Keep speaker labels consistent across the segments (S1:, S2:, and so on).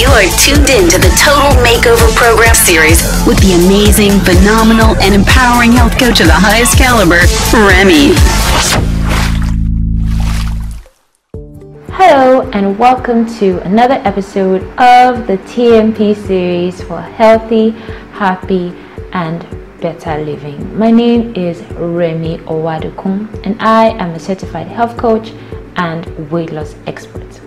S1: You are tuned in to the Total Makeover Program series with the amazing, phenomenal, and empowering health coach of the highest caliber, Remy.
S2: Hello, and welcome to another episode of the TMP series for healthy, happy, and better living. My name is Remy Owadukun, and I am a certified health coach and weight loss expert.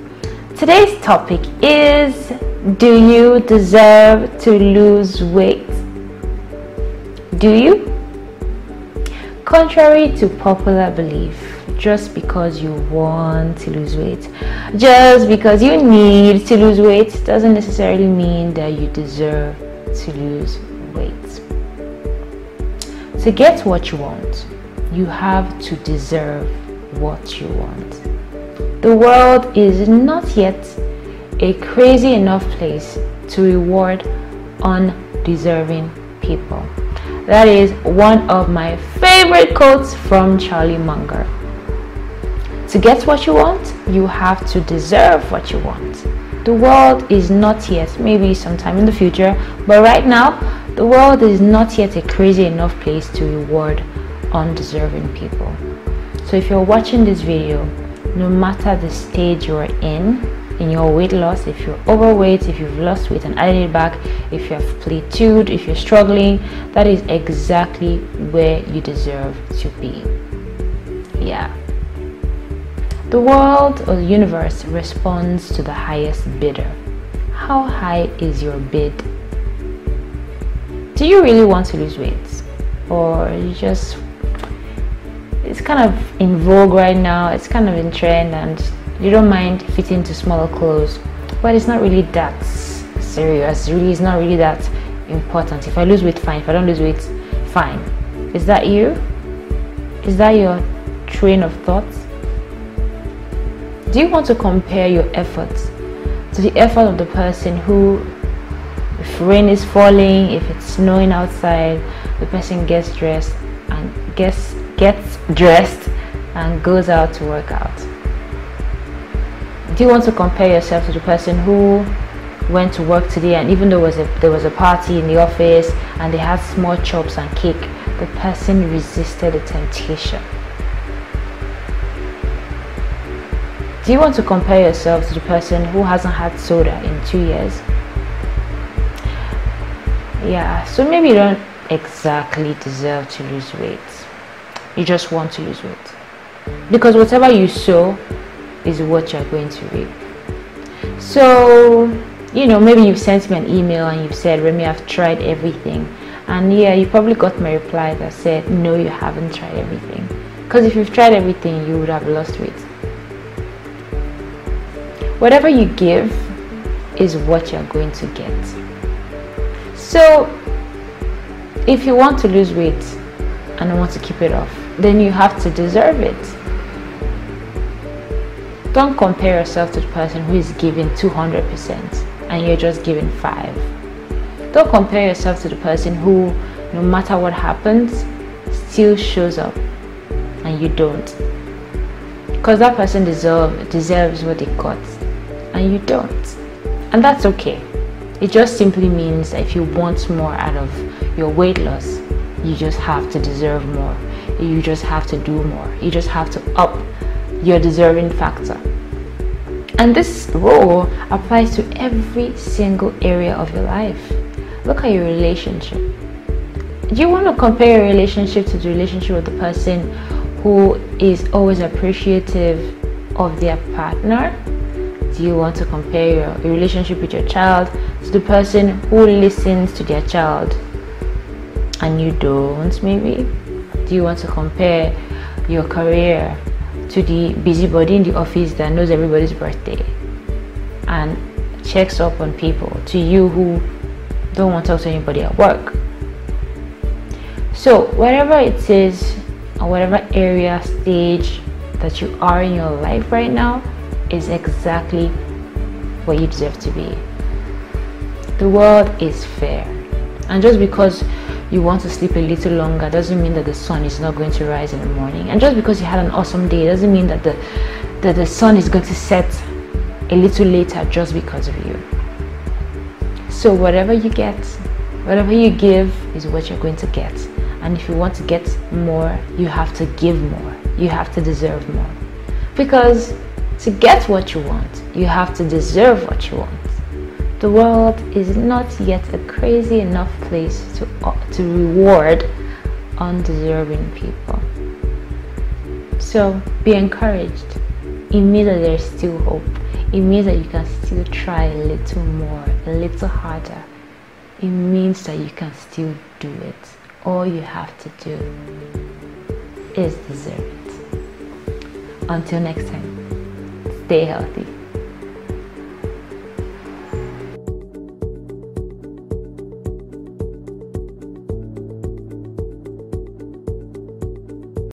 S2: Today's topic is Do you deserve to lose weight? Do you? Contrary to popular belief, just because you want to lose weight, just because you need to lose weight, doesn't necessarily mean that you deserve to lose weight. To get what you want, you have to deserve what you want. The world is not yet a crazy enough place to reward undeserving people. That is one of my favorite quotes from Charlie Munger. To get what you want, you have to deserve what you want. The world is not yet, maybe sometime in the future, but right now, the world is not yet a crazy enough place to reward undeserving people. So if you're watching this video no matter the stage you're in in your weight loss if you're overweight if you've lost weight and added it back if you have plateaued if you're struggling that is exactly where you deserve to be. Yeah. The world or the universe responds to the highest bidder. How high is your bid? Do you really want to lose weight? Or you just it's kind of in vogue right now. It's kind of in trend, and you don't mind fitting into smaller clothes, but it's not really that serious. Really, it's not really that important. If I lose weight, fine. If I don't lose weight, fine. Is that you? Is that your train of thought? Do you want to compare your efforts to the effort of the person who, if rain is falling, if it's snowing outside, the person gets dressed and gets gets dressed and goes out to work out. Do you want to compare yourself to the person who went to work today and even though there was a, there was a party in the office and they had small chops and cake, the person resisted the temptation? Do you want to compare yourself to the person who hasn't had soda in two years? Yeah, so maybe you don't exactly deserve to lose weight you just want to lose weight. Because whatever you sow is what you're going to reap. So, you know, maybe you've sent me an email and you've said, Remy, I've tried everything. And yeah, you probably got my reply that said, No, you haven't tried everything. Because if you've tried everything, you would have lost weight. Whatever you give is what you're going to get. So, if you want to lose weight and want to keep it off, then you have to deserve it. Don't compare yourself to the person who is giving 200% and you're just giving 5. Don't compare yourself to the person who, no matter what happens, still shows up and you don't. Because that person deserve, deserves what they got and you don't. And that's okay. It just simply means if you want more out of your weight loss, you just have to deserve more you just have to do more. You just have to up your deserving factor. And this rule applies to every single area of your life. Look at your relationship. Do you want to compare your relationship to the relationship with the person who is always appreciative of their partner? Do you want to compare your, your relationship with your child to the person who listens to their child and you don't, maybe? Do you want to compare your career to the busybody in the office that knows everybody's birthday and checks up on people to you who don't want to talk to anybody at work? So, whatever it is, or whatever area, stage that you are in your life right now, is exactly where you deserve to be. The world is fair. And just because you want to sleep a little longer doesn't mean that the sun is not going to rise in the morning. And just because you had an awesome day doesn't mean that the that the sun is going to set a little later just because of you. So, whatever you get, whatever you give is what you're going to get. And if you want to get more, you have to give more. You have to deserve more. Because to get what you want, you have to deserve what you want. The world is not yet a crazy enough place to, uh, to reward undeserving people. So be encouraged. It means that there's still hope. It means that you can still try a little more, a little harder. It means that you can still do it. All you have to do is deserve it. Until next time, stay healthy.